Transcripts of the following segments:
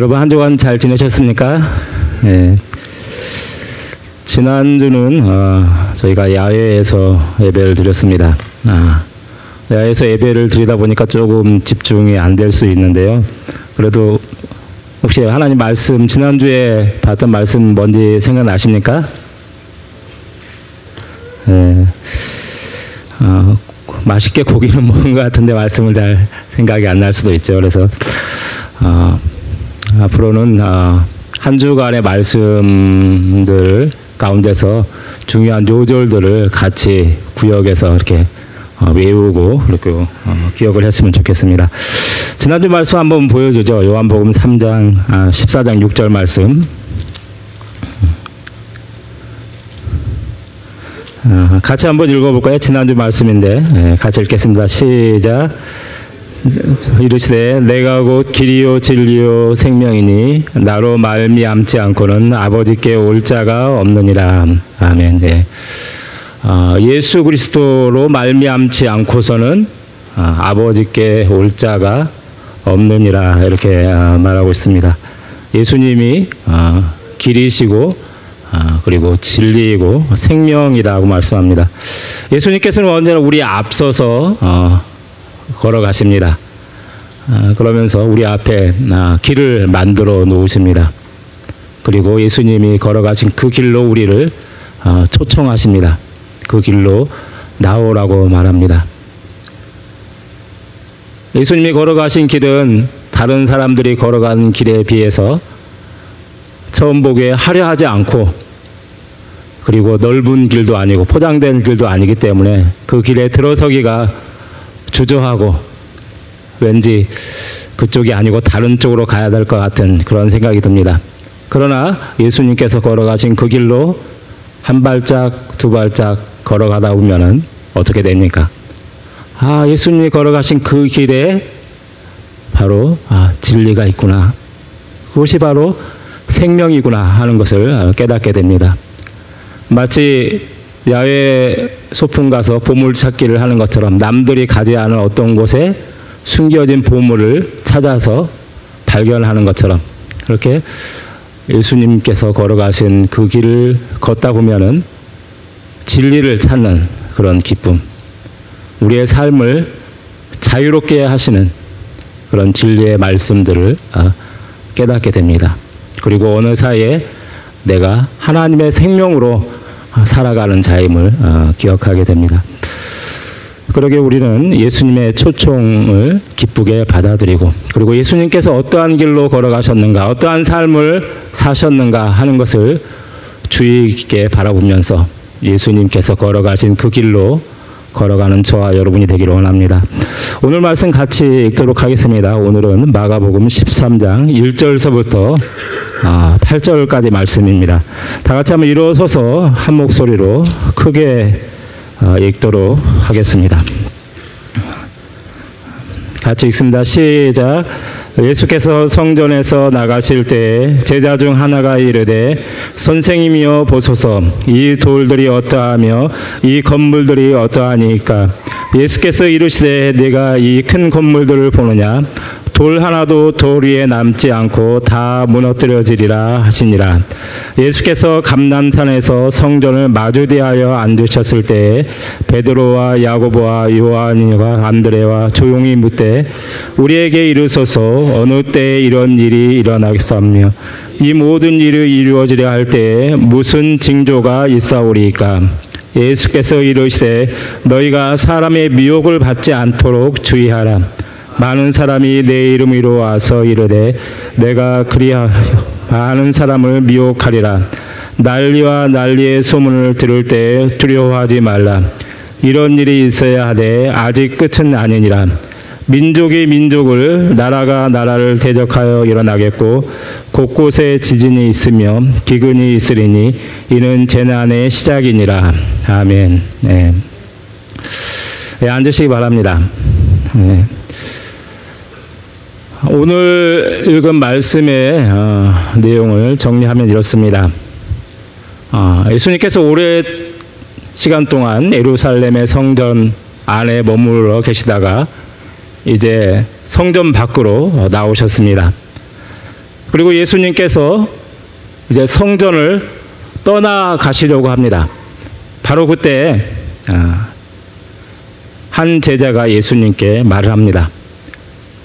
여러분 한 주간 잘 지내셨습니까? 네. 지난주는 어, 저희가 야외에서 예배를 드렸습니다. 아, 야외에서 예배를 드리다 보니까 조금 집중이 안 될 수 있는데요. 그래도 혹시 하나님 말씀 지난주에 봤던 말씀 뭔지 생각나십니까? 네. 어, 맛있게 고기는 먹은 것 같은데 말씀을 잘 생각이 안 날 수도 있죠. 그래서 어, 앞으로는 어, 한 주간의 말씀들 가운데서 중요한 요절들을 같이 구역에서 이렇게 어, 외우고 이렇게 어, 기억을 했으면 좋겠습니다. 지난주 말씀 한번 보여주죠. 요한복음 3장 아, 14장 6절 말씀. 아, 같이 한번 읽어볼까요? 지난주 말씀인데 예, 같이 읽겠습니다. 시작. 이르시되 내가 곧 길이요 진리요 생명이니 나로 말미암지 않고는 아버지께 올 자가 없느니라. 아멘. 네. 어, 예수 그리스도로 말미암지 않고서는 어, 아버지께 올 자가 없느니라 이렇게 어, 말하고 있습니다. 예수님이 어, 길이시고 어, 그리고 진리이고 생명이라고 말씀합니다. 예수님께서는 언제나 우리 앞서서 어, 걸어가십니다. 아, 그러면서 우리 앞에 아, 길을 만들어 놓으십니다. 그리고 예수님이 걸어가신 그 길로 우리를 아, 초청하십니다. 그 길로 나오라고 말합니다. 예수님이 걸어가신 길은 다른 사람들이 걸어간 길에 비해서 처음 보기에 화려하지 않고 그리고 넓은 길도 아니고 포장된 길도 아니기 때문에 그 길에 들어서기가 주저하고 왠지 그쪽이 아니고 다른 쪽으로 가야 될 것 같은 그런 생각이 듭니다. 그러나 예수님께서 걸어가신 그 길로 한 발짝 두 발짝 걸어가다 보면은 어떻게 됩니까? 아 예수님이 걸어가신 그 길에 바로 아 진리가 있구나. 그것이 바로 생명이구나 하는 것을 깨닫게 됩니다. 마치 야외 소풍 가서 보물 찾기를 하는 것처럼 남들이 가지 않은 어떤 곳에 숨겨진 보물을 찾아서 발견하는 것처럼 그렇게 예수님께서 걸어가신 그 길을 걷다 보면은 진리를 찾는 그런 기쁨, 우리의 삶을 자유롭게 하시는 그런 진리의 말씀들을 아, 깨닫게 됩니다. 그리고 어느 사이에 내가 하나님의 생명으로 살아가는 자임을 어, 기억하게 됩니다. 그러게 우리는 예수님의 초청을 기쁘게 받아들이고 그리고 예수님께서 어떠한 길로 걸어가셨는가 어떠한 삶을 사셨는가 하는 것을 주의 깊게 바라보면서 예수님께서 걸어가신 그 길로 걸어가는 저와 여러분이 되기를 원합니다. 오늘 말씀 같이 읽도록 하겠습니다. 오늘은 마가복음 13장 1절서부터 8절까지 아, 말씀입니다. 다 같이 한번 일어서서 한 목소리로 크게 어, 읽도록 하겠습니다. 같이 읽습니다. 시작. 예수께서 성전에서 나가실 때 제자 중 하나가 이르되 선생님이여 보소서 이 돌들이 어떠하며 이 건물들이 어떠하니까 예수께서 이르시되 내가 이 큰 건물들을 보느냐 돌 하나도 돌 위에 남지 않고 다 무너뜨려지리라 하시니라. 예수께서 감남산에서 성전을 마주대하여 앉으셨을 때 베드로와 야고보와 요한과 안드레와 조용히 묻되 우리에게 이르소서 어느 때에 이런 일이 일어나겠사며 이 모든 일이 이루어지려 할 때에 무슨 징조가 있사오리까 예수께서 이르시되 너희가 사람의 미혹을 받지 않도록 주의하라. 많은 사람이 내 이름으로 와서 이르되 내가 그리하여 많은 사람을 미혹하리라. 난리와 난리의 소문을 들을 때 두려워하지 말라. 이런 일이 있어야 하되 아직 끝은 아니니라. 민족이 민족을 나라가 나라를 대적하여 일어나겠고 곳곳에 지진이 있으며 기근이 있으리니 이는 재난의 시작이니라. 아멘. 네. 네, 앉으시기 바랍니다. 네. 오늘 읽은 말씀의 어, 내용을 정리하면 이렇습니다. 어, 예수님께서 오래 시간 동안 예루살렘의 성전 안에 머무르러 계시다가 이제 성전 밖으로 나오셨습니다. 그리고 예수님께서 이제 성전을 떠나 가시려고 합니다. 바로 그때 아, 한 제자가 예수님께 말을 합니다.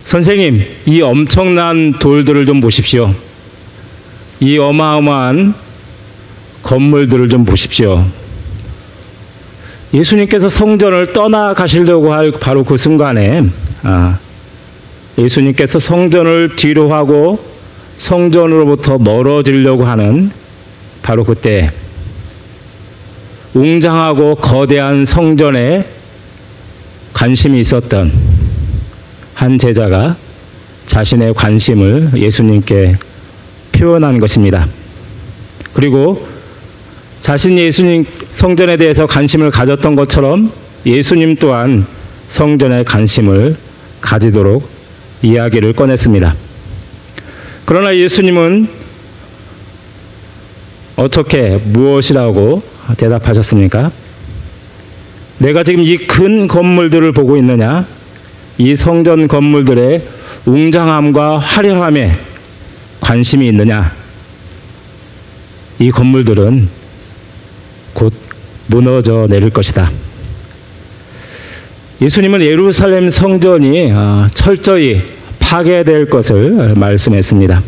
선생님, 이 엄청난 돌들을 좀 보십시오. 이 어마어마한 건물들을 좀 보십시오. 예수님께서 성전을 떠나가시려고 할 바로 그 순간에 아, 예수님께서 성전을 뒤로 하고 성전으로부터 멀어지려고 하는 바로 그때 웅장하고 거대한 성전에 관심이 있었던 한 제자가 자신의 관심을 예수님께 표현한 것입니다. 그리고 자신이 예수님 성전에 대해서 관심을 가졌던 것처럼 예수님 또한 성전에 관심을 가지도록 이야기를 꺼냈습니다. 그러나 예수님은 어떻게 무엇이라고 대답하셨습니까? 내가 지금 이 큰 건물들을 보고 있느냐? 이 성전 건물들의 웅장함과 화려함에 관심이 있느냐? 이 건물들은 곧 무너져 내릴 것이다. 예수님은 예루살렘 성전이 아, 철저히 파괴될 것을 말씀했습니다.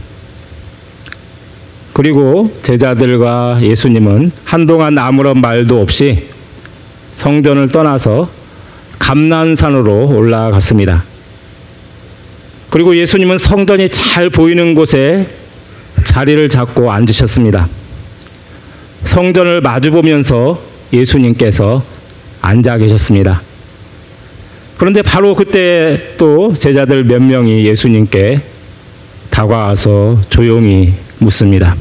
그리고 제자들과 예수님은 한동안 아무런 말도 없이 성전을 떠나서 감난산으로 올라갔습니다. 그리고 예수님은 성전이 잘 보이는 곳에 자리를 잡고 앉으셨습니다. 성전을 마주보면서 예수님께서 앉아 계셨습니다. 그런데 바로 그때 또 제자들 몇 명이 예수님께 다가와서 조용히 묻습니다.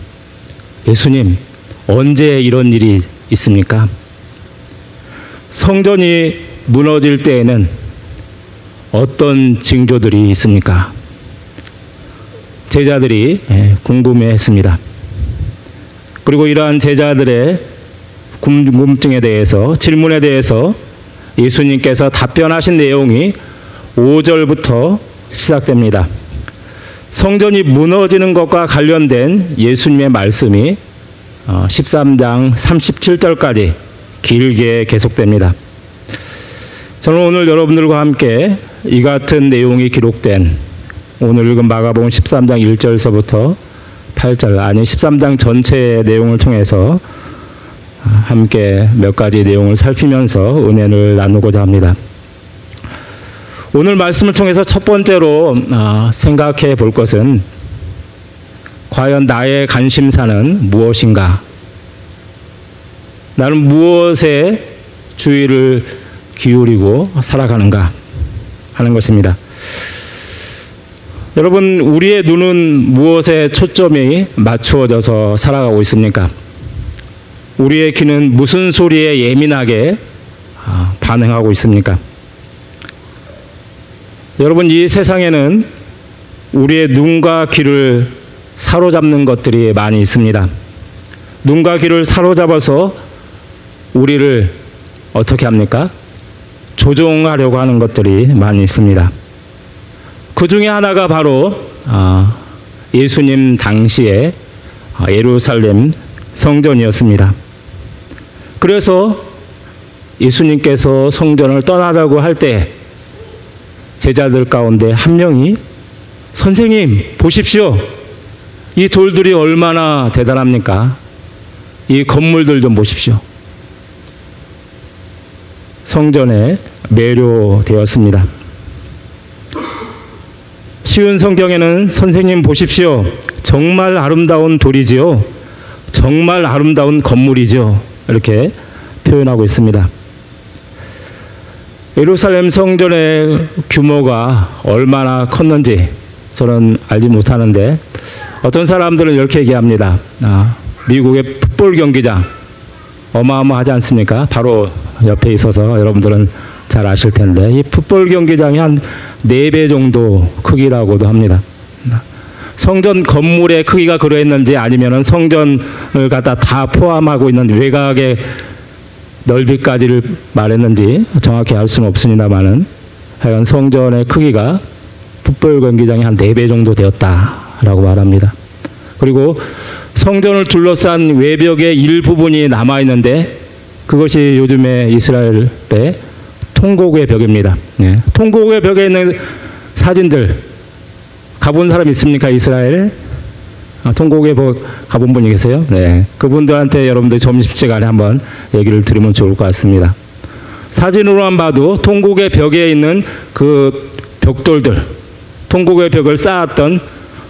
예수님, 언제 이런 일이 있습니까? 성전이 무너질 때에는 어떤 징조들이 있습니까? 제자들이 예, 궁금해 했습니다. 그리고 이러한 제자들의 궁금증에 대해서, 질문에 대해서 예수님께서 답변하신 내용이 5절부터 시작됩니다. 성전이 무너지는 것과 관련된 예수님의 말씀이 13장 어, 37절까지 길게 계속됩니다. 저는 오늘 여러분들과 함께 이 같은 내용이 기록된 오늘 읽은 마가복음 13장 1절서부터 8절 아니 13장 전체의 내용을 통해서 함께 몇 가지 내용을 살피면서 은혜를 나누고자 합니다. 오늘 말씀을 통해서 첫 번째로 아, 생각해 볼 것은 과연 나의 관심사는 무엇인가? 나는 무엇에 주의를 기울이고 살아가는가 하는 것입니다. 여러분, 우리의 눈은 무엇에 초점이 맞추어져서 살아가고 있습니까? 우리의 귀는 무슨 소리에 예민하게 아, 반응하고 있습니까? 여러분, 이 세상에는 우리의 눈과 귀를 사로잡는 것들이 많이 있습니다. 눈과 귀를 사로잡아서 우리를 어떻게 합니까? 조종하려고 하는 것들이 많이 있습니다. 그 중에 하나가 바로 아, 예수님 당시에 아, 예루살렘 성전이었습니다. 그래서 예수님께서 성전을 떠나라고 할 때 제자들 가운데 한 명이 선생님 보십시오. 이 돌들이 얼마나 대단합니까? 이 건물들 좀 보십시오. 성전에 매료되었습니다. 쉬운 성경에는 선생님 보십시오. 정말 아름다운 돌이지요. 정말 아름다운 건물이죠. 이렇게 표현하고 있습니다. 예루살렘 성전의 규모가 얼마나 컸는지 저는 알지 못하는데 어떤 사람들은 이렇게 얘기합니다. 아, 미국의 풋볼 경기장 어마어마하지 않습니까? 바로 옆에 있어서 여러분들은 잘 아실 텐데 이 풋볼 경기장이 한네배 정도 크기라고도 합니다. 성전 건물의 크기가 그러했는지 아니면은 성전을 갖다 다 포함하고 있는 외곽의 넓이까지를 말했는지 정확히 알 수는 없습니다만은 하여간 성전의 크기가 풋볼 경기장이 한네배 정도 되었다라고 말합니다. 그리고 성전을 둘러싼 외벽의 일부분이 남아 있는데 그것이 요즘의 이스라엘의 통곡의 벽입니다. 예. 통곡의 벽에 있는 사진들 가본 사람 있습니까? 이스라엘? 아, 통곡의 벽 가본 분이 계세요? 네. 그분들한테 여러분들 점심시간에 한번 얘기를 들으면 좋을 것 같습니다. 사진으로만 봐도 통곡의 벽에 있는 그 벽돌들, 통곡의 벽을 쌓았던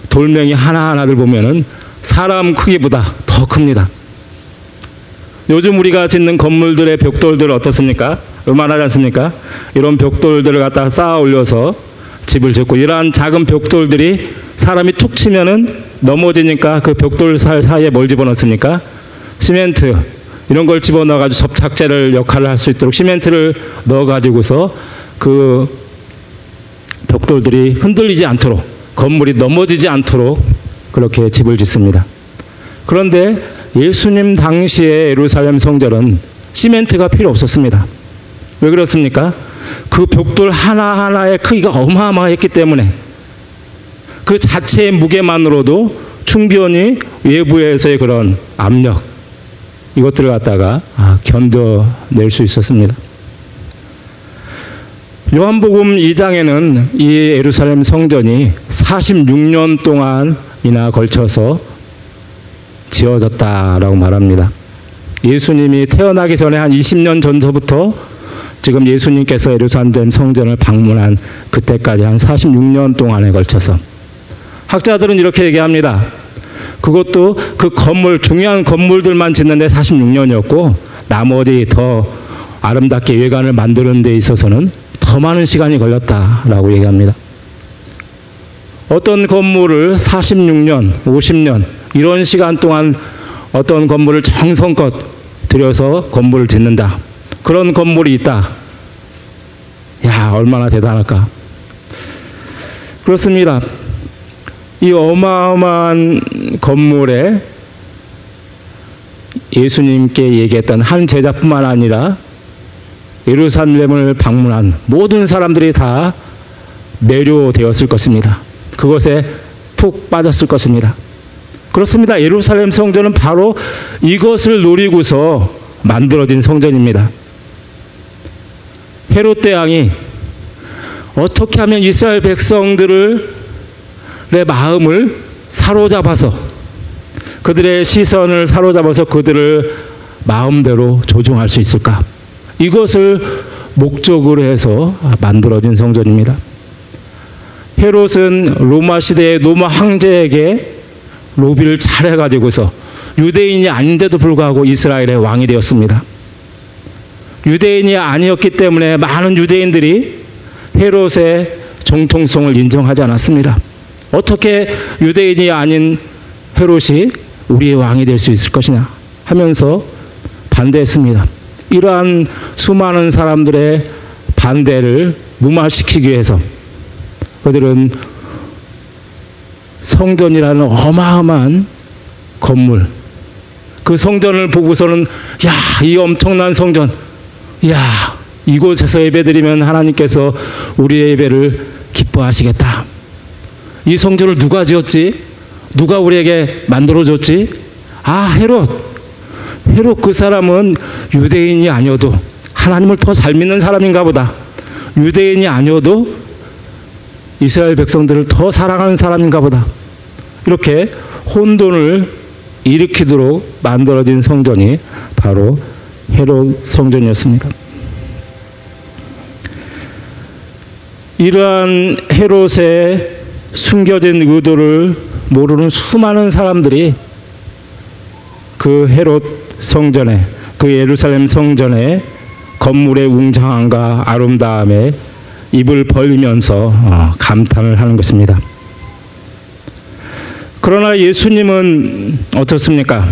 돌멩이 하나하나들 보면은 사람 크기보다 더 큽니다. 요즘 우리가 짓는 건물들의 벽돌들 어떻습니까? 요만하지 않습니까? 이런 벽돌들을 갖다 쌓아 올려서 집을 짓고 이러한 작은 벽돌들이 사람이 툭 치면은 넘어지니까 그 벽돌 사이에 뭘 집어넣습니까? 시멘트 이런 걸 집어넣어 가지고 접착제를 역할을 할 수 있도록 시멘트를 넣어 가지고서 그 벽돌들이 흔들리지 않도록 건물이 넘어지지 않도록 그렇게 집을 짓습니다. 그런데 예수님 당시의 예루살렘 성전은 시멘트가 필요 없었습니다. 왜 그렇습니까? 그 벽돌 하나하나의 크기가 어마어마했기 때문에 그 자체의 무게만으로도 충분히 외부에서의 그런 압력 이것들을 갖다가 아, 견뎌낼 수 있었습니다. 요한복음 2장에는 이 예루살렘 성전이 46년 동안 이나 걸쳐서 지어졌다라고 말합니다. 예수님이 태어나기 전에 한 20년 전서부터 지금 예수님께서 예루살렘 성전을 방문한 그때까지 한 46년 동안에 걸쳐서 학자들은 이렇게 얘기합니다. 그것도 그 건물 중요한 건물들만 짓는데 46년이었고 나머지 더 아름답게 외관을 만드는 데 있어서는 더 많은 시간이 걸렸다라고 얘기합니다. 어떤 건물을 46년, 50년 이런 시간 동안 어떤 건물을 정성껏 들여서 건물을 짓는다. 그런 건물이 있다. 야, 얼마나 대단할까. 그렇습니다. 이 어마어마한 건물에 예수님께 얘기했던 한 제자뿐만 아니라 예루살렘을 방문한 모든 사람들이 다 매료되었을 것입니다. 그것에 푹 빠졌을 것입니다. 그렇습니다. 예루살렘 성전은 바로 이것을 노리고서 만들어진 성전입니다. 헤롯 대왕이 어떻게 하면 이스라엘 백성들의 마음을 사로잡아서 그들의 시선을 사로잡아서 그들을 마음대로 조종할 수 있을까? 이것을 목적으로 해서 만들어진 성전입니다. 헤롯은 로마 시대의 로마 황제에게 로비를 잘 해가지고서 유대인이 아닌데도 불구하고 이스라엘의 왕이 되었습니다. 유대인이 아니었기 때문에 많은 유대인들이 헤롯의 정통성을 인정하지 않았습니다. 어떻게 유대인이 아닌 헤롯이 우리의 왕이 될 수 있을 것이냐 하면서 반대했습니다. 이러한 수많은 사람들의 반대를 무마시키기 위해서 그들은 성전이라는 어마어마한 건물 그 성전을 보고서는 야 이 엄청난 성전 야 이곳에서 예배드리면 하나님께서 우리의 예배를 기뻐하시겠다. 이 성전을 누가 지었지? 누가 우리에게 만들어줬지? 아 헤롯. 헤롯 그 사람은 유대인이 아니어도 하나님을 더 잘 믿는 사람인가 보다. 유대인이 아니어도 이스라엘 백성들을 더 사랑하는 사람인가 보다. 이렇게 혼돈을 일으키도록 만들어진 성전이 바로 헤롯 성전이었습니다. 이러한 헤롯의 숨겨진 의도를 모르는 수많은 사람들이 그 헤롯 성전에 그 예루살렘 성전의 건물의 웅장함과 아름다움에 입을 벌리면서 어, 감탄을 하는 것입니다. 그러나 예수님은 어떻습니까?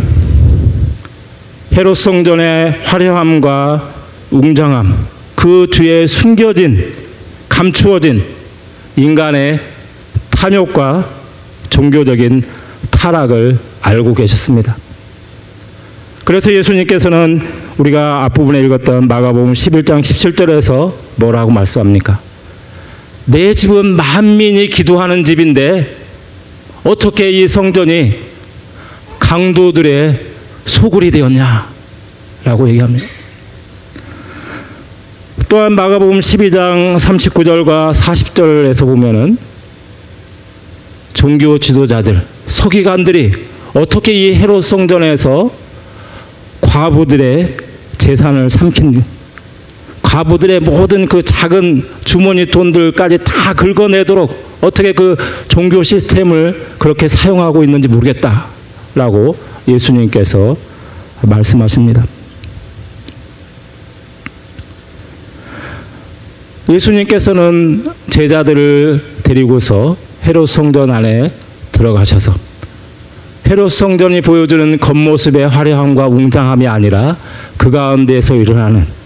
헤롯 성전의 화려함과 웅장함, 그 뒤에 숨겨진, 감추어진 인간의 탐욕과 종교적인 타락을 알고 계셨습니다. 그래서 예수님께서는 우리가 앞부분에 읽었던 마가복음 11장 17절에서 뭐라고 말씀합니까? 내 집은 만민이 기도하는 집인데 어떻게 이 성전이 강도들의 소굴이 되었냐? 라고 얘기합니다. 또한 마가복음 12장 39절과 40절에서 보면은 종교 지도자들, 서기관들이 어떻게 이 헤롯 성전에서 과부들의 재산을 삼킨 과부들의 모든 그 작은 주머니 돈들까지 다 긁어내도록 어떻게 그 종교 시스템을 그렇게 사용하고 있는지 모르겠다라고 예수님께서 말씀하십니다. 예수님께서는 제자들을 데리고서 헤롯 성전 안에 들어가셔서 헤롯 성전이 보여주는 겉모습의 화려함과 웅장함이 아니라 그 가운데서 일어나는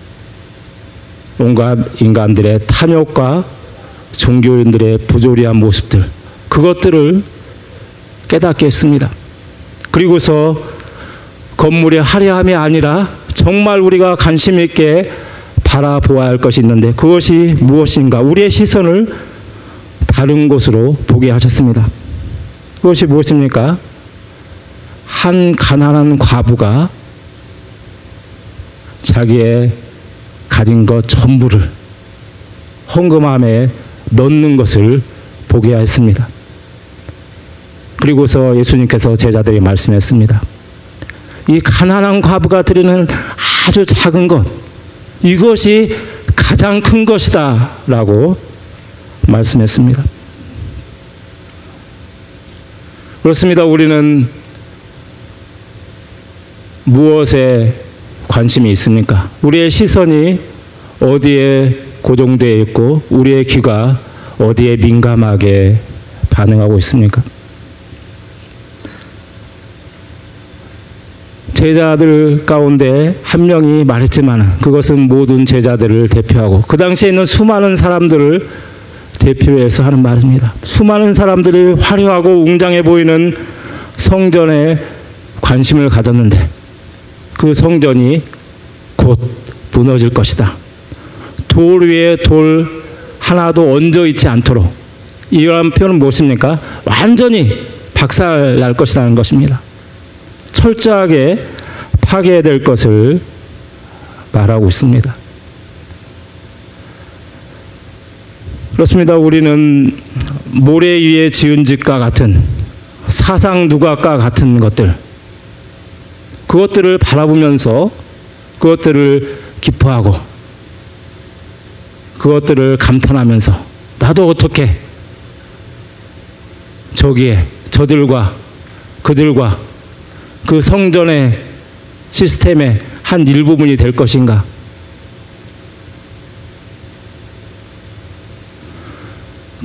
온갖 인간들의 탐욕과 종교인들의 부조리한 모습들 그것들을 깨닫게 했습니다. 그리고서 건물의 화려함이 아니라 정말 우리가 관심 있게 바라보아야 할 것이 있는데 그것이 무엇인가 우리의 시선을 다른 곳으로 보게 하셨습니다. 그것이 무엇입니까? 한 가난한 과부가 자기의 가진 것 전부를 헌금함에 넣는 것을 보게 하였습니다. 그리고서 예수님께서 제자들이 말씀했습니다. 이 가난한 과부가 드리는 아주 작은 것, 이것이 가장 큰 것이다. 라고 말씀했습니다. 그렇습니다. 우리는 무엇에 관심이 있습니까? 우리의 시선이 어디에 고정되어 있고 우리의 귀가 어디에 민감하게 반응하고 있습니까? 제자들 가운데 한 명이 말했지만 그것은 모든 제자들을 대표하고 그 당시에 있는 수많은 사람들을 대표해서 하는 말입니다. 수많은 사람들이 화려하고 웅장해 보이는 성전에 관심을 가졌는데 그 성전이 곧 무너질 것이다. 돌 위에 돌 하나도 얹어 있지 않도록 이러한 표현은 무엇입니까? 완전히 박살 날 것이라는 것입니다. 철저하게 파괴될 것을 말하고 있습니다. 그렇습니다. 우리는 모래 위에 지은 집과 같은 사상 누각과 같은 것들 그것들을 바라보면서 그것들을 기뻐하고 그것들을 감탄하면서 나도 어떻게 저기에 저들과 그들과 그 성전의 시스템의 한 일부분이 될 것인가?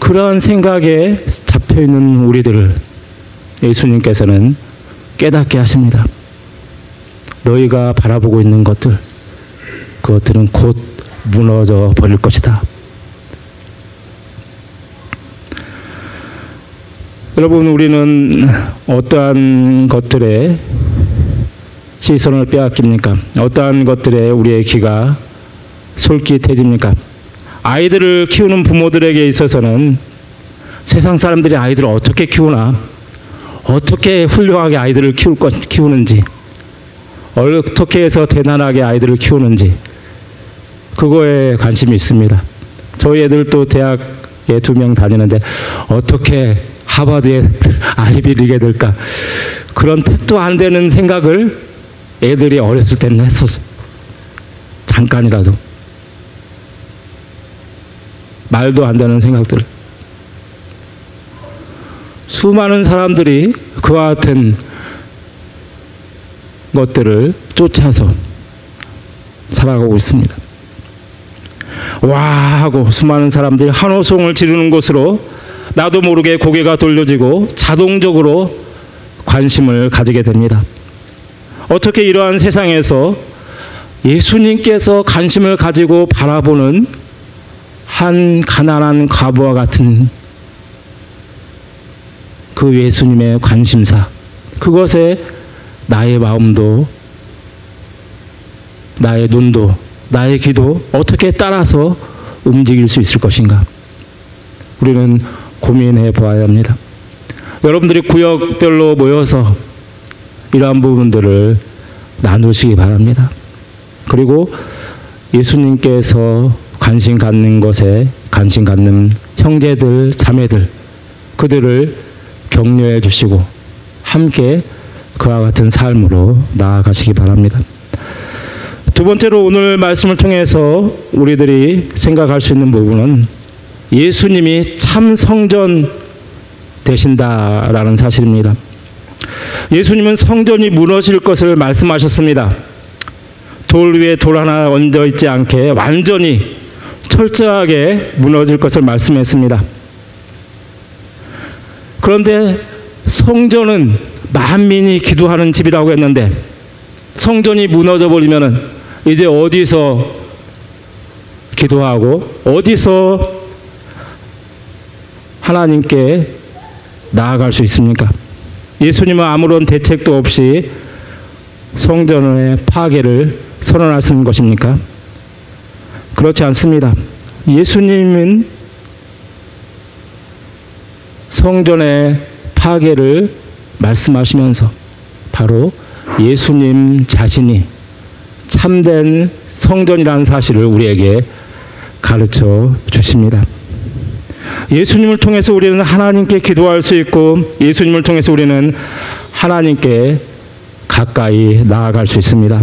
그러한 생각에 잡혀 있는 우리들을 예수님께서는 깨닫게 하십니다. 너희가 바라보고 있는 것들, 그것들은 곧 무너져 버릴 것이다. 여러분, 우리는 어떠한 것들에 시선을 빼앗깁니까? 어떠한 것들에 우리의 귀가 솔깃해집니까? 아이들을 키우는 부모들에게 있어서는 세상 사람들이 아이들을 어떻게 키우나, 어떻게 훌륭하게 아이들을 키울 것, 키우는지, 어떻게 해서 대단하게 아이들을 키우는지, 그거에 관심이 있습니다. 저희 애들도 대학에 두 명 다니는데, 어떻게 하버드에 아이비리게 될까? 그런 택도 안 되는 생각을 애들이 어렸을 때는 했었어. 잠깐이라도. 말도 안 되는 생각들. 수많은 사람들이 그와 같은 것들을 쫓아서 살아가고 있습니다. 와 하고 수많은 사람들이 한호송을 지르는 곳으로 나도 모르게 고개가 돌려지고 자동적으로 관심을 가지게 됩니다. 어떻게 이러한 세상에서 예수님께서 관심을 가지고 바라보는 한 가난한 과부와 같은 그 예수님의 관심사, 그것에 나의 마음도, 나의 눈도, 나의 귀도 어떻게 따라서 움직일 수 있을 것인가? 우리는 고민해 보아야 합니다. 여러분들이 구역별로 모여서 이러한 부분들을 나누시기 바랍니다. 그리고 예수님께서 관심 갖는 것에 관심 갖는 형제들, 자매들, 그들을 격려해 주시고 함께 그와 같은 삶으로 나아가시기 바랍니다. 두 번째로 오늘 말씀을 통해서 우리들이 생각할 수 있는 부분은 예수님이 참 성전 되신다라는 사실입니다. 예수님은 성전이 무너질 것을 말씀하셨습니다. 돌 위에 돌 하나 얹어 있지 않게 완전히 철저하게 무너질 것을 말씀했습니다. 그런데 성전은 만민이 기도하는 집이라고 했는데 성전이 무너져 버리면은 이제 어디서 기도하고 어디서 하나님께 나아갈 수 있습니까? 예수님은 아무런 대책도 없이 성전의 파괴를 선언하시는 것입니까? 그렇지 않습니다. 예수님은 성전의 파괴를 말씀하시면서 바로 예수님 자신이 참된 성전이라는 사실을 우리에게 가르쳐 주십니다. 예수님을 통해서 우리는 하나님께 기도할 수 있고 예수님을 통해서 우리는 하나님께 가까이 나아갈 수 있습니다.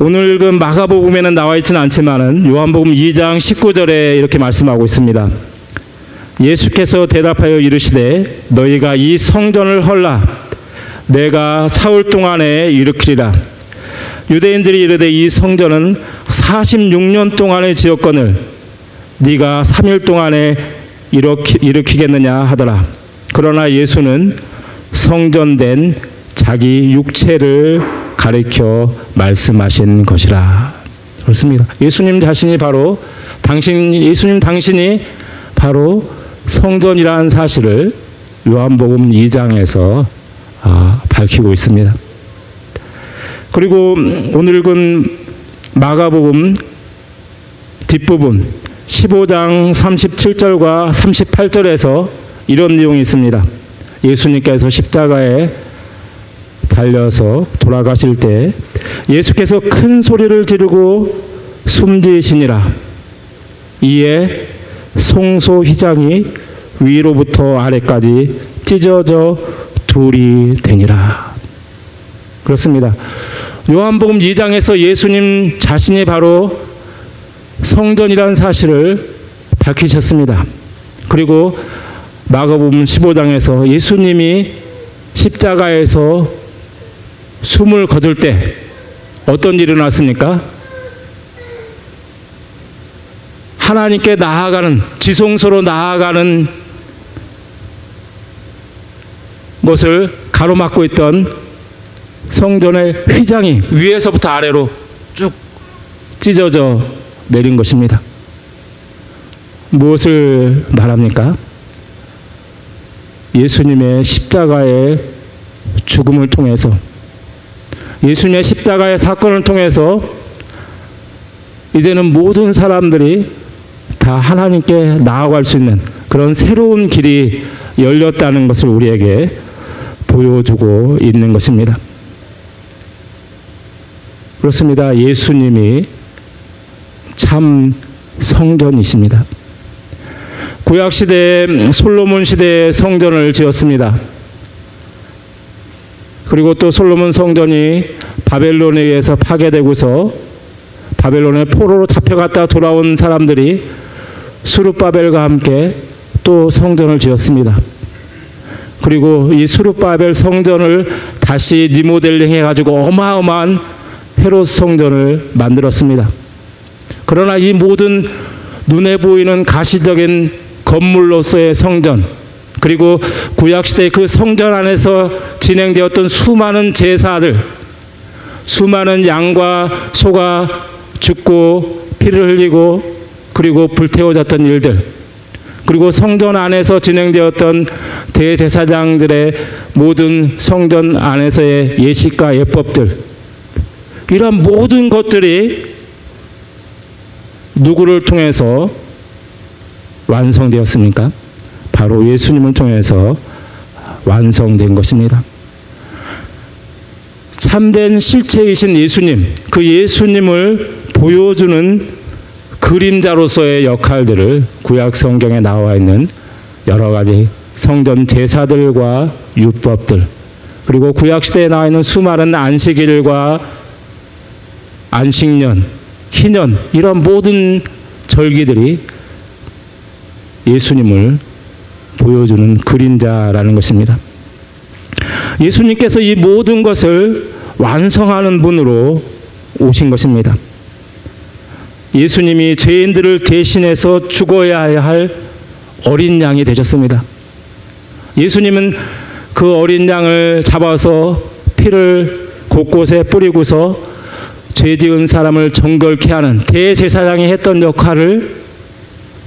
오늘 그 마가복음에는 나와 있지는 않지만은 요한복음 2장 19절에 이렇게 말씀하고 있습니다. 예수께서 대답하여 이르시되 너희가 이 성전을 헐라 내가 사흘 동안에 일으키리라 유대인들이 이르되 이 성전은 46년 동안에 지었거늘 네가 3일 동안에 일으키, 일으키겠느냐 하더라 그러나 예수는 성전된 자기 육체를 가리켜 말씀하신 것이라 그렇습니다. 예수님 자신이 바로 당신 예수님 당신이 바로 성전이라는 사실을 요한복음 2장에서 아, 밝히고 있습니다. 그리고 오늘 읽은 마가복음 뒷부분 15장 37절과 38절에서 이런 내용이 있습니다. 예수님께서 십자가에 달려서 돌아가실 때 예수께서 큰 소리를 지르고 숨지시니라. 이에 송소 휘장이 위로부터 아래까지 찢어져 둘이 되니라. 그렇습니다. 요한복음 2장에서 예수님 자신이 바로 성전이라는 사실을 밝히셨습니다. 그리고 마가복음 15장에서 예수님이 십자가에서 숨을 거둘 때 어떤 일이 일어났습니까? 하나님께 나아가는 지성소로 나아가는 것을 가로막고 있던 성전의 휘장이 위에서부터 아래로 쭉 찢어져 내린 것입니다. 무엇을 말합니까? 예수님의 십자가의 죽음을 통해서 예수님의 십자가의 사건을 통해서 이제는 모든 사람들이 다 하나님께 나아갈 수 있는 그런 새로운 길이 열렸다는 것을 우리에게 보여주고 있는 것입니다. 그렇습니다. 예수님이 참 성전이십니다. 구약 시대에 솔로몬 시대에 성전을 지었습니다. 그리고 또 솔로몬 성전이 바벨론에 의해서 파괴되고서 바벨론의 포로로 잡혀갔다 돌아온 사람들이 수르바벨과 함께 또 성전을 지었습니다. 그리고 이 수르바벨 성전을 다시 리모델링 해가지고 어마어마한 헤롯 성전을 만들었습니다. 그러나 이 모든 눈에 보이는 가시적인 건물로서의 성전, 그리고 구약시대 그 성전 안에서 진행되었던 수많은 제사들, 수많은 양과 소가 죽고 피를 흘리고 그리고 불태워졌던 일들, 그리고 성전 안에서 진행되었던 대제사장들의 모든 성전 안에서의 예식과 예법들, 이런 모든 것들이 누구를 통해서 완성되었습니까? 바로 예수님을 통해서 완성된 것입니다. 참된 실체이신 예수님, 그 예수님을 보여주는 그림자로서의 역할들을 구약 성경에 나와 있는 여러 가지 성전 제사들과 율법들 그리고 구약 시대에 나와 있는 수많은 안식일과 안식년, 희년 이런 모든 절기들이 예수님을 보여주는 그림자라는 것입니다. 예수님께서 이 모든 것을 완성하는 분으로 오신 것입니다. 예수님이 죄인들을 대신해서 죽어야 할 어린 양이 되셨습니다. 예수님은 그 어린 양을 잡아서 피를 곳곳에 뿌리고서 죄 지은 사람을 정결케 하는 대제사장이 했던 역할을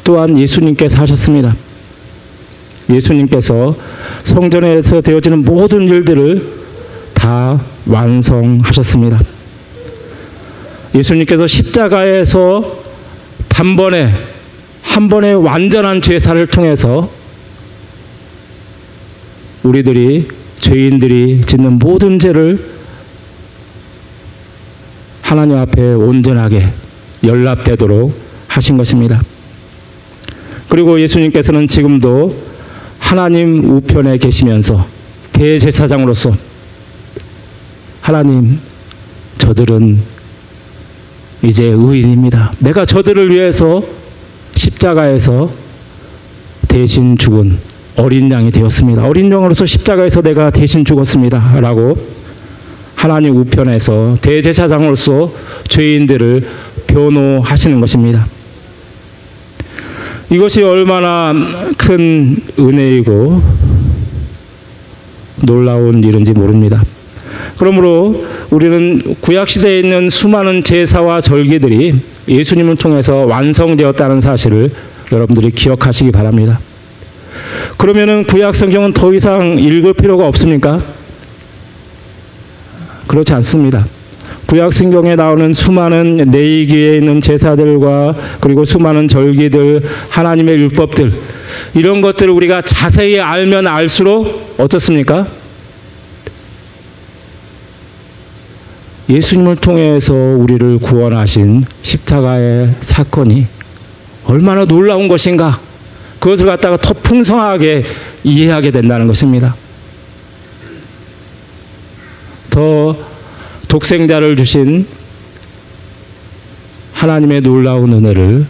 또한 예수님께서 하셨습니다. 예수님께서 성전에서 되어지는 모든 일들을 다 완성하셨습니다. 예수님께서 십자가에서 단번에 한 번의 완전한 죄사를 통해서 우리들이 죄인들이 짓는 모든 죄를 하나님 앞에 온전하게 연락되도록 하신 것입니다. 그리고 예수님께서는 지금도 하나님 우편에 계시면서 대제사장으로서 하나님 저들은 이제 의인입니다. 내가 저들을 위해서 십자가에서 대신 죽은 어린 양이 되었습니다. 어린 양으로서 십자가에서 내가 대신 죽었습니다. 라고 하나님 우편에서 대제사장으로서 죄인들을 변호하시는 것입니다. 이것이 얼마나 큰 은혜이고 놀라운 일인지 모릅니다. 그러므로 우리는 구약 시대에 있는 수많은 제사와 절기들이 예수님을 통해서 완성되었다는 사실을 여러분들이 기억하시기 바랍니다. 그러면은 구약 성경은 더 이상 읽을 필요가 없습니까? 그렇지 않습니다. 구약 성경에 나오는 수많은 내이기에 있는 제사들과 그리고 수많은 절기들, 하나님의 율법들 이런 것들을 우리가 자세히 알면 알수록 어떻습니까? 예수님을 통해서 우리를 구원하신 십자가의 사건이 얼마나 놀라운 것인가 그것을 갖다가 더 풍성하게 이해하게 된다는 것입니다. 더 독생자를 주신 하나님의 놀라운 은혜를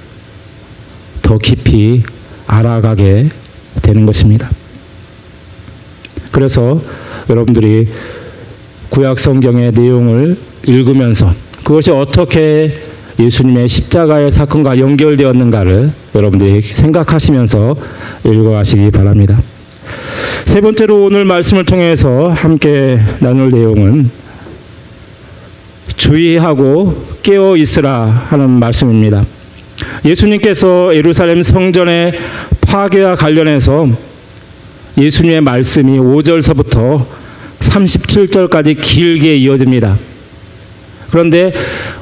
더 깊이 알아가게 되는 것입니다. 그래서 여러분들이 구약 성경의 내용을 읽으면서 그것이 어떻게 예수님의 십자가의 사건과 연결되었는가를 여러분들이 생각하시면서 읽어가시기 바랍니다. 세 번째로 오늘 말씀을 통해서 함께 나눌 내용은 주의하고 깨어 있으라 하는 말씀입니다. 예수님께서 예루살렘 성전의 파괴와 관련해서 예수님의 말씀이 5절서부터 37절까지 길게 이어집니다. 그런데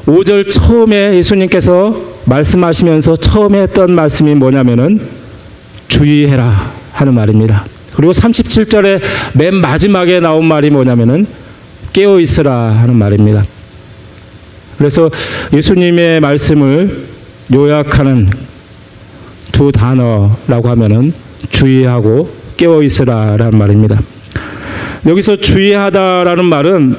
5절 처음에 예수님께서 말씀하시면서 처음에 했던 말씀이 뭐냐면은 주의해라 하는 말입니다. 그리고 37절의 맨 마지막에 나온 말이 뭐냐면은 깨어 있으라 하는 말입니다. 그래서 예수님의 말씀을 요약하는 두 단어라고 하면은 주의하고 깨어 있으라라는 말입니다. 여기서 주의하다라는 말은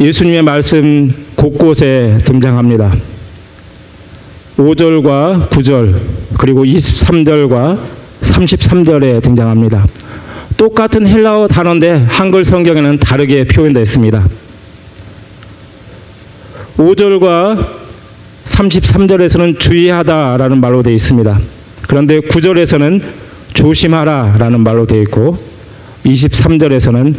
예수님의 말씀 곳곳에 등장합니다. 5절과 9절 그리고 23절과 33절에 등장합니다. 똑같은 헬라어 단어인데 한글 성경에는 다르게 표현되어 있습니다. 5절과 33절에서는 주의하다라는 말로 되어 있습니다. 그런데 9절에서는 조심하라라는 말로 되어 있고 23절에서는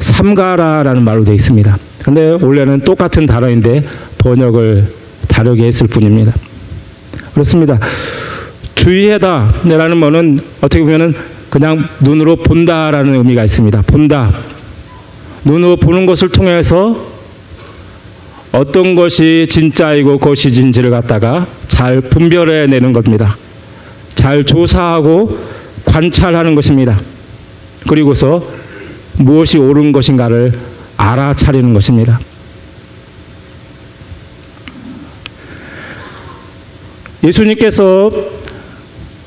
삼가라라는 말로 되어 있습니다. 그런데 원래는 똑같은 단어인데 번역을 다르게 했을 뿐입니다. 그렇습니다. 주의하다라는 말은 어떻게 보면은 그냥 눈으로 본다라는 의미가 있습니다. 본다. 눈으로 보는 것을 통해서 어떤 것이 진짜이고 거짓인지를 갖다가 잘 분별해 내는 겁니다. 잘 조사하고 관찰하는 것입니다. 그리고서 무엇이 옳은 것인가를 알아차리는 것입니다. 예수님께서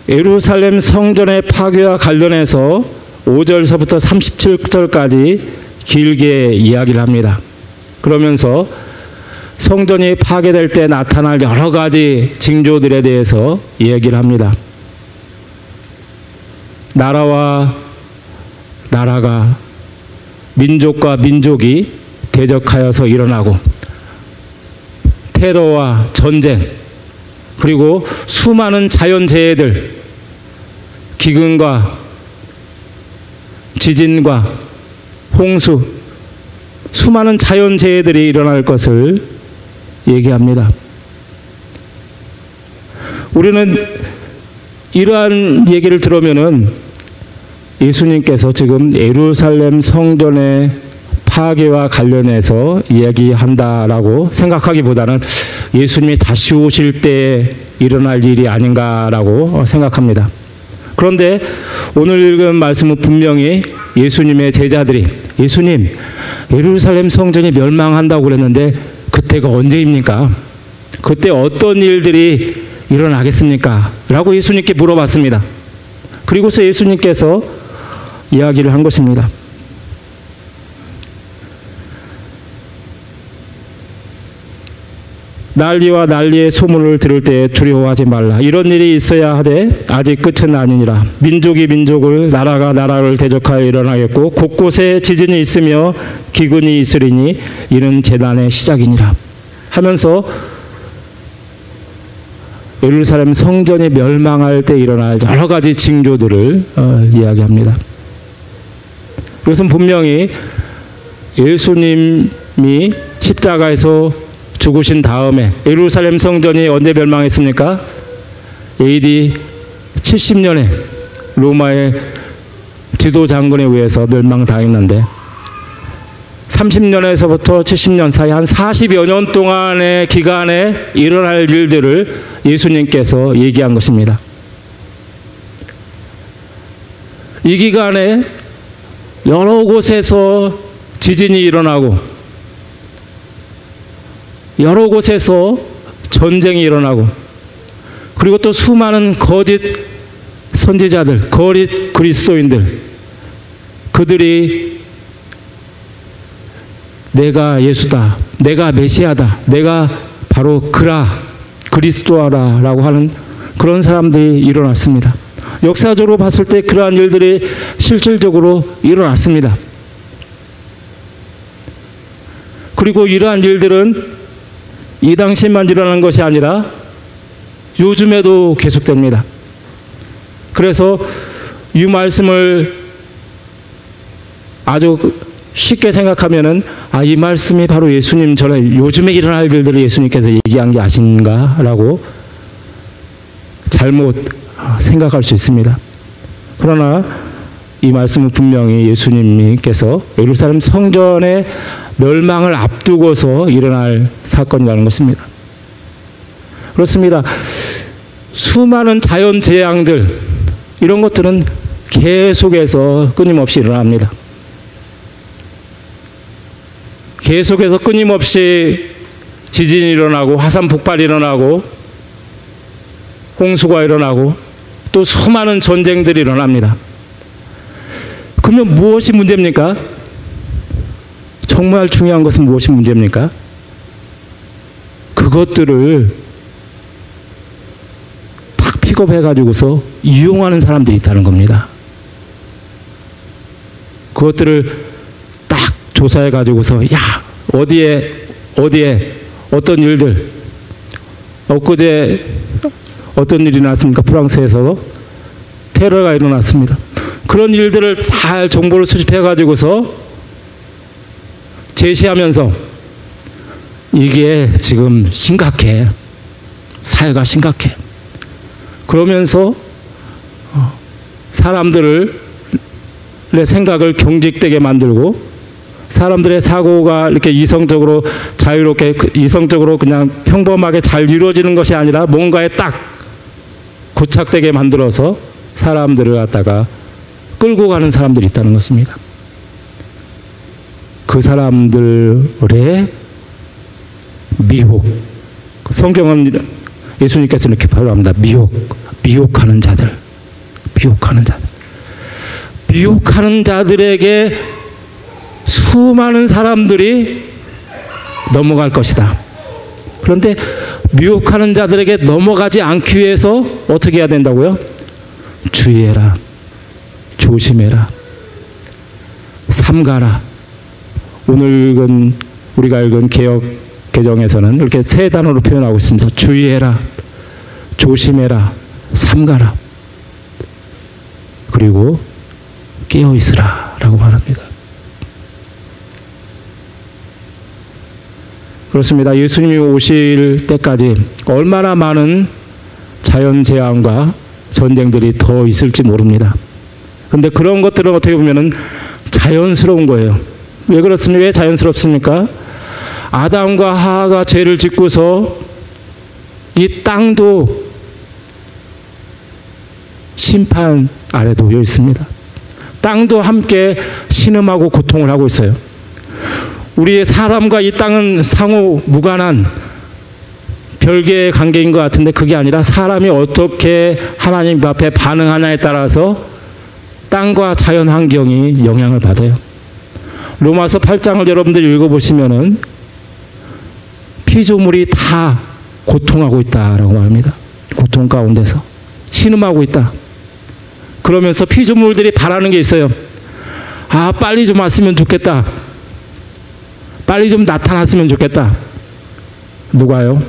예루살렘 성전의 파괴와 관련해서 5절서부터 37절까지 길게 이야기를 합니다. 그러면서 성전이 파괴될 때 나타날 여러 가지 징조들에 대해서 이야기를 합니다. 나라와 나라가 민족과 민족이 대적하여서 일어나고 테러와 전쟁 그리고 수많은 자연재해들 기근과 지진과 홍수 수많은 자연재해들이 일어날 것을 얘기합니다. 우리는 이러한 얘기를 들으면은 예수님께서 지금 예루살렘 성전의 파괴와 관련해서 이야기한다라고 생각하기보다는 예수님이 다시 오실 때 일어날 일이 아닌가라고 생각합니다. 그런데 오늘 읽은 말씀은 분명히 예수님의 제자들이 예수님 예루살렘 성전이 멸망한다고 그랬는데 그때가 언제입니까? 그때 어떤 일들이 일어나겠습니까? 라고 예수님께 물어봤습니다. 그리고서 예수님께서 이야기를 한 것입니다. 난리와 난리의 소문을 들을 때 두려워하지 말라. 이런 일이 있어야 하되 아직 끝은 아니니라. 민족이 민족을 나라가 나라를 대적하여 일어나겠고 곳곳에 지진이 있으며 기근이 있으리니 이는 재난의 시작이니라. 하면서 예루살렘 성전이 멸망할 때 일어날 여러 가지 징조들을 어, 이야기합니다. 이것은 분명히 예수님이 십자가에서 죽으신 다음에 예루살렘 성전이 언제 멸망했습니까? AD 70년에 로마의 지도 장군에 의해서 멸망당했는데 30년에서부터 70년 사이 한 40여 년 동안의 기간에 일어날 일들을 예수님께서 얘기한 것입니다. 이 기간에 여러 곳에서 지진이 일어나고 여러 곳에서 전쟁이 일어나고 그리고 또 수많은 거짓 선지자들, 거짓 그리스도인들 그들이 내가 예수다, 내가 메시아다, 내가 바로 그라 그리스도라라고 하는 그런 사람들이 일어났습니다. 역사적으로 봤을 때 그러한 일들이 실질적으로 일어났습니다. 그리고 이러한 일들은 이 당시만 일어난 것이 아니라 요즘에도 계속됩니다. 그래서 이 말씀을 아주 쉽게 생각하면은 아 이 말씀이 바로 예수님 전에 요즘에 일어날 일들을 예수님께서 얘기한 게 아닌가라고 잘못 생각할 수 있습니다. 그러나 이 말씀은 분명히 예수님께서 예루살렘 성전의 멸망을 앞두고서 일어날 사건이라는 것입니다. 그렇습니다. 수많은 자연 재앙들 이런 것들은 계속해서 끊임없이 일어납니다. 계속해서 끊임없이 지진이 일어나고 화산 폭발이 일어나고 홍수가 일어나고 또 수많은 전쟁들이 일어납니다. 그러면 무엇이 문제입니까? 정말 중요한 것은 무엇이 문제입니까? 그것들을 딱 픽업해 가지고서 이용하는 사람들이 있다는 겁니다. 그것들을 딱 조사해 가지고서 야 어디에 어디에 어떤 일들 엊그제 어떤 일이 났습니까? 프랑스에서 테러가 일어났습니다. 그런 일들을 잘 정보를 수집해 가지고서 제시하면서 이게 지금 심각해. 사회가 심각해. 그러면서 어, 사람들을 내 생각을 경직되게 만들고 사람들의 사고가 이렇게 이성적으로 자유롭게 이성적으로 그냥 평범하게 잘 이루어지는 것이 아니라 뭔가에 딱 고착되게 만들어서 사람들을 갖다가 끌고 가는 사람들이 있다는 것입니다. 그 사람들의 미혹. 성경은 예수님께서 이렇게 발언합니다. 미혹, 미혹하는 자들, 미혹하는 자들. 미혹하는 자들에게 수많은 사람들이 넘어갈 것이다. 그런데 미혹하는 자들에게 넘어가지 않기 위해서 어떻게 해야 된다고요? 주의해라. 조심해라. 삼가라. 오늘 읽은 우리가 읽은 개혁 개정에서는 이렇게 세 단어로 표현하고 있습니다. 주의해라. 조심해라. 삼가라. 그리고 깨어 있으라라고 말합니다. 그렇습니다. 예수님이 오실 때까지 얼마나 많은 자연 재앙과 전쟁들이 더 있을지 모릅니다. 근데 그런 것들은 어떻게 보면은 자연스러운 거예요. 왜 그렇습니까? 왜 자연스럽습니까? 아담과 하하가 죄를 짓고서 이 땅도 심판 아래 놓여 있습니다. 땅도 함께 신음하고 고통을 하고 있어요. 우리의 사람과 이 땅은 상호 무관한 별개의 관계인 것 같은데 그게 아니라 사람이 어떻게 하나님 앞에 반응하냐에 따라서 땅과 자연 환경이 영향을 받아요. 로마서 8장을 여러분들이 읽어보시면은 피조물이 다 고통하고 있다라고 말합니다. 고통 가운데서 신음하고 있다. 그러면서 피조물들이 바라는 게 있어요. 아, 빨리 좀 왔으면 좋겠다. 빨리 좀 나타났으면 좋겠다. 누가요?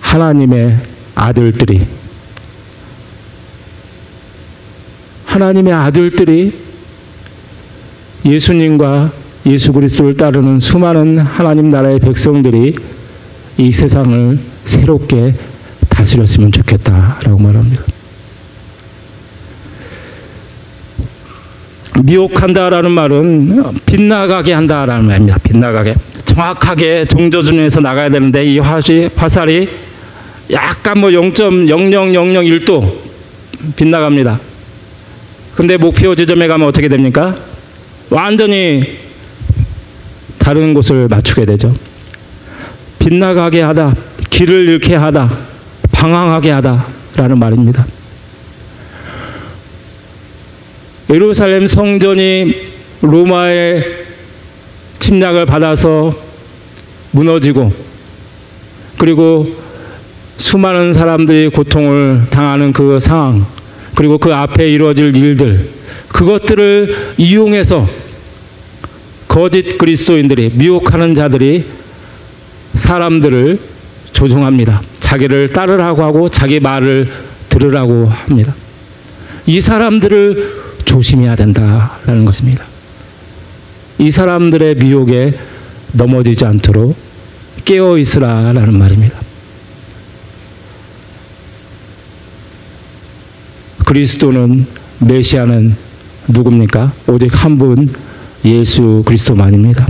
하나님의 아들들이 하나님의 아들들이 예수님과 예수 그리스도를 따르는 수많은 하나님 나라의 백성들이 이 세상을 새롭게 다스렸으면 좋겠다라고 말합니다. 미혹한다라는 말은 빗나가게 한다라는 말입니다. 빗나가게. 정확하게 정조준에서 나가야 되는데 이 화시, 화살이 약간 뭐 0.00001도 빗나갑니다. 근데 목표 지점에 가면 어떻게 됩니까? 완전히 다른 곳을 맞추게 되죠. 빗나가게 하다, 길을 잃게 하다, 방황하게 하다라는 말입니다. 예루살렘 성전이 로마의 침략을 받아서 무너지고 그리고 수많은 사람들이 고통을 당하는 그 상황 그리고 그 앞에 이루어질 일들 그것들을 이용해서 거짓 그리스도인들이 미혹하는 자들이 사람들을 조종합니다. 자기를 따르라고 하고 자기 말을 들으라고 합니다. 이 사람들을 조심해야 된다라는 것입니다. 이 사람들의 미혹에 넘어지지 않도록 깨어 있으라라는 말입니다. 그리스도는 메시아는 누굽니까? 오직 한 분 예수 그리스도만입니다.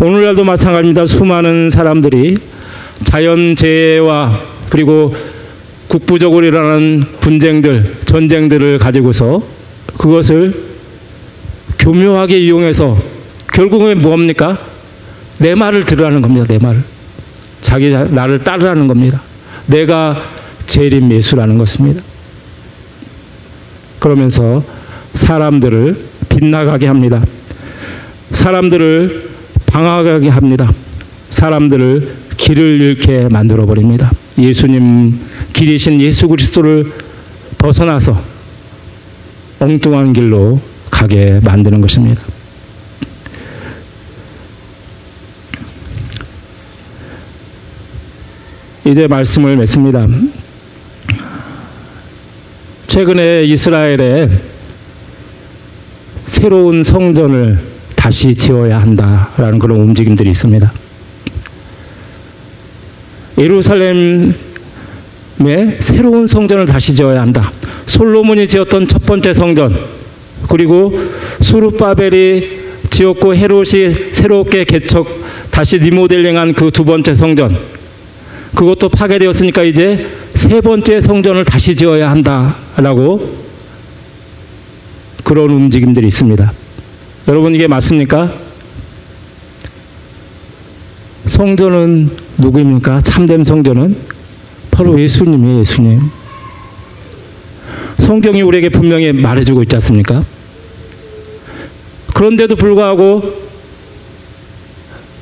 오늘날도 마찬가지입니다. 수많은 사람들이 자연재해와 그리고 국부적으로 일어나는 분쟁들, 전쟁들을 가지고서 그것을 교묘하게 이용해서 결국은 뭡니까? 내 말을 들으라는 겁니다. 내 말을. 자기 나를 따르라는 겁니다. 내가 재림 예수라는 것입니다. 그러면서 사람들을 빗나가게 합니다. 사람들을 방황하게 합니다. 사람들을 길을 잃게 만들어 버립니다. 예수님 길이신 예수 그리스도를 벗어나서 엉뚱한 길로 가게 만드는 것입니다. 이제 말씀을 맺습니다. 최근에 이스라엘에 새로운 성전을 다시 지어야 한다라는 그런 움직임들이 있습니다. 예루살렘에 새로운 성전을 다시 지어야 한다. 솔로몬이 지었던 첫 번째 성전, 그리고 수르바벨이 지었고 헤롯이 새롭게 개척 다시 리모델링한 그 두 번째 성전, 그것도 파괴되었으니까 이제 세 번째 성전을 다시 지어야 한다라고 그런 움직임들이 있습니다. 여러분 이게 맞습니까? 성전은 누구입니까? 참된 성전은 바로 예수님이에요, 예수님. 성경이 우리에게 분명히 말해주고 있지 않습니까? 그런데도 불구하고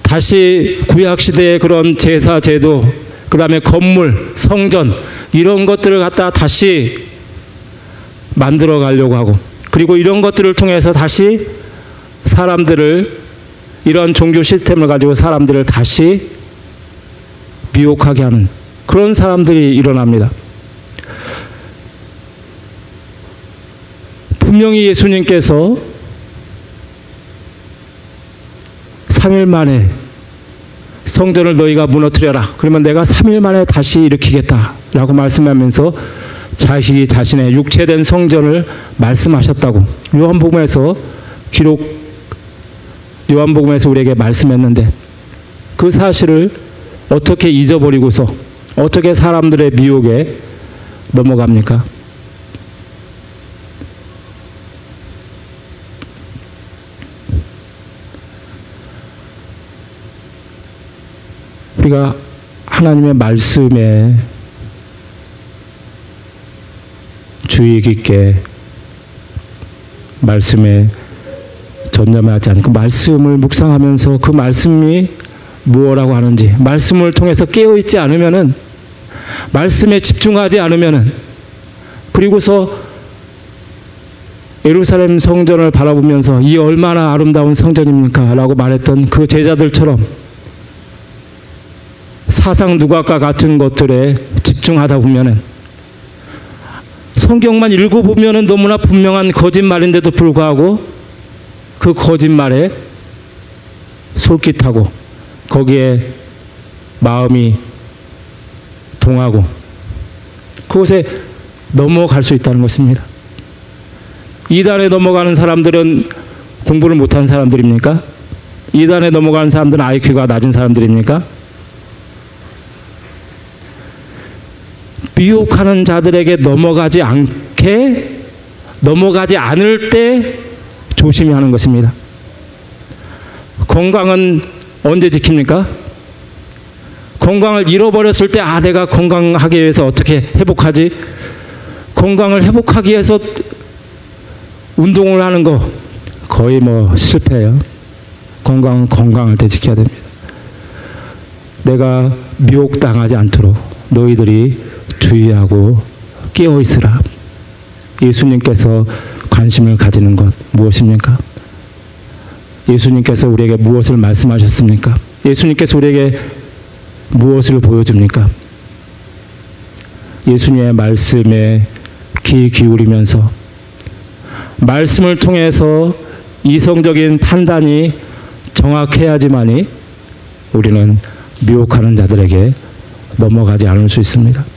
다시 구약시대의 그런 제사, 제도, 그 다음에 건물, 성전, 이런 것들을 갖다 다시 만들어 가려고 하고, 그리고 이런 것들을 통해서 다시 사람들을 이런 종교 시스템을 가지고 사람들을 다시 미혹하게 하는 그런 사람들이 일어납니다. 분명히 예수님께서 3일 만에 성전을 너희가 무너뜨려라. 그러면 내가 3일 만에 다시 일으키겠다. 라고 말씀하면서 자식이 자신의 육체된 성전을 말씀하셨다고 요한복음에서 기록 요한복음에서 우리에게 말씀했는데 그 사실을 어떻게 잊어버리고서 어떻게 사람들의 미혹에 넘어갑니까? 우리가 하나님의 말씀에 주의 깊게 말씀에 전념하지 않고 말씀을 묵상하면서 그 말씀이 무엇라고 하는지 말씀을 통해서 깨어 있지 않으면은 말씀에 집중하지 않으면은 그리고서 예루살렘 성전을 바라보면서 이 얼마나 아름다운 성전입니까? 라고 말했던 그 제자들처럼 사상 누각과 같은 것들에 집중하다 보면은 성경만 읽어보면은 너무나 분명한 거짓말인데도 불구하고 그 거짓말에 솔깃하고 거기에 마음이 동하고 그곳에 넘어갈 수 있다는 것입니다. 이단에 넘어가는 사람들은 공부를 못한 사람들입니까? 이단에 넘어가는 사람들은 IQ가 낮은 사람들입니까? 미혹하는 자들에게 넘어가지 않게 넘어가지 않을 때 조심히 하는 것입니다. 건강은 언제 지킵니까? 건강을 잃어버렸을 때, 아, 내가 건강하기 위해서 어떻게 회복하지? 건강을 회복하기 위해서 운동을 하는 거 거의 뭐 실패예요. 건강은 건강할 때 지켜야 됩니다. 내가 미혹당하지 않도록 너희들이 주의하고 깨어 있으라. 예수님께서 관심을 가지는 것 무엇입니까? 예수님께서 우리에게 무엇을 말씀하셨습니까? 예수님께서 우리에게 무엇을 보여줍니까? 예수님의 말씀에 귀 기울이면서 말씀을 통해서 이성적인 판단이 정확해야지만이 우리는 미혹하는 자들에게 넘어가지 않을 수 있습니다.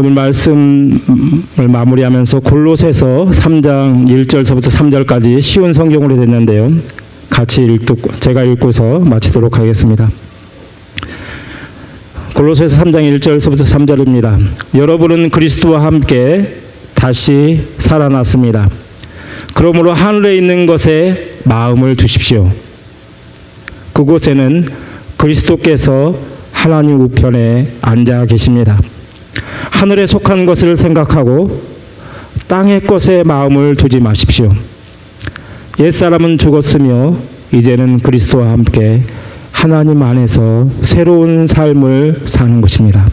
오늘 말씀을 마무리하면서 골로새서 3장 1절서부터 3절까지 쉬운 성경으로 됐는데요. 같이 읽고 제가 읽고서 마치도록 하겠습니다. 골로새서 3장 1절서부터 3절입니다. 여러분은 그리스도와 함께 다시 살아났습니다. 그러므로 하늘에 있는 것에 마음을 두십시오. 그곳에는 그리스도께서 하나님 우편에 앉아 계십니다. 하늘에 속한 것을 생각하고 땅의 것에 마음을 두지 마십시오. 옛사람은 죽었으며 이제는 그리스도와 함께 하나님 안에서 새로운 삶을 사는 것입니다.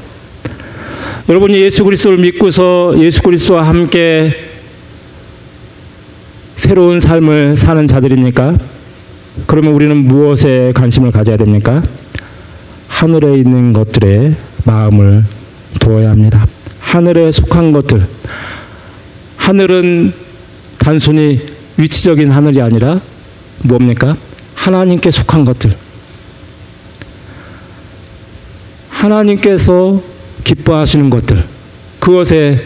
여러분이 예수 그리스도를 믿고서 예수 그리스도와 함께 새로운 삶을 사는 자들입니까? 그러면 우리는 무엇에 관심을 가져야 됩니까? 하늘에 있는 것들에 마음을 두어야 합니다. 하늘에 속한 것들. 하늘은 단순히 위치적인 하늘이 아니라 뭡니까? 하나님께 속한 것들. 하나님께서 기뻐하시는 것들. 그것에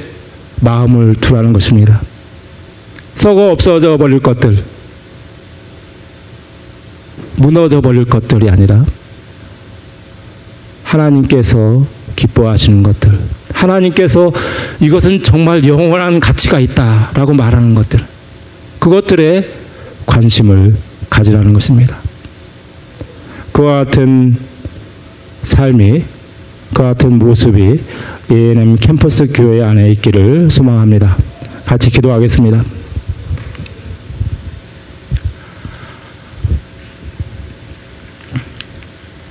마음을 두라는 것입니다. 썩어 없어져 버릴 것들. 무너져 버릴 것들이 아니라 하나님께서 기뻐하시는 것들. 하나님께서 이것은 정말 영원한 가치가 있다라고 말하는 것들. 그것들에 관심을 가지라는 것입니다. 그와 같은 삶이 그와 같은 모습이 A&M 캠퍼스 교회 안에 있기를 소망합니다. 같이 기도하겠습니다.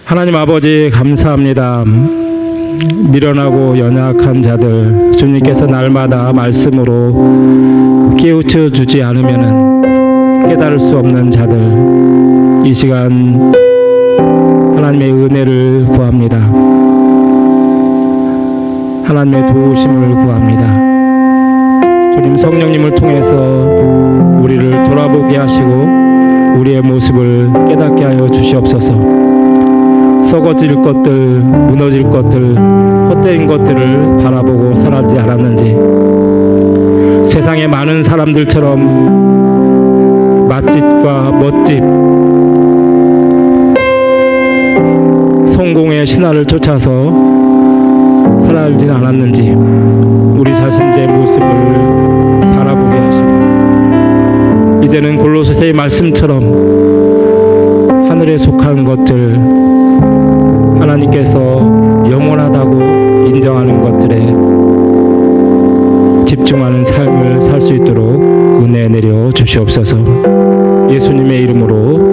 하나님 아버지 감사합니다. 미련하고 연약한 자들 주님께서 날마다 말씀으로 깨우쳐 주지 않으면 깨달을 수 없는 자들 이 시간 하나님의 은혜를 구합니다. 하나님의 도우심을 구합니다. 주님 성령님을 통해서 우리를 돌아보게 하시고 우리의 모습을 깨닫게 하여 주시옵소서. 썩어질 것들, 무너질 것들, 헛되인 것들을 바라보고 살아지 않았는지. 세상의 많은 사람들처럼 맛집과 멋집, 성공의 신화를 쫓아서 살아진 않았는지 우리 자신들의 모습을 바라보게 하시고 이제는 골로새서의 말씀처럼 하늘에 속한 것들 하나님께서 영원하다고 인정하는 것들에 집중하는 삶을 살 수 있도록 은혜 내려 주시옵소서. 예수님의 이름으로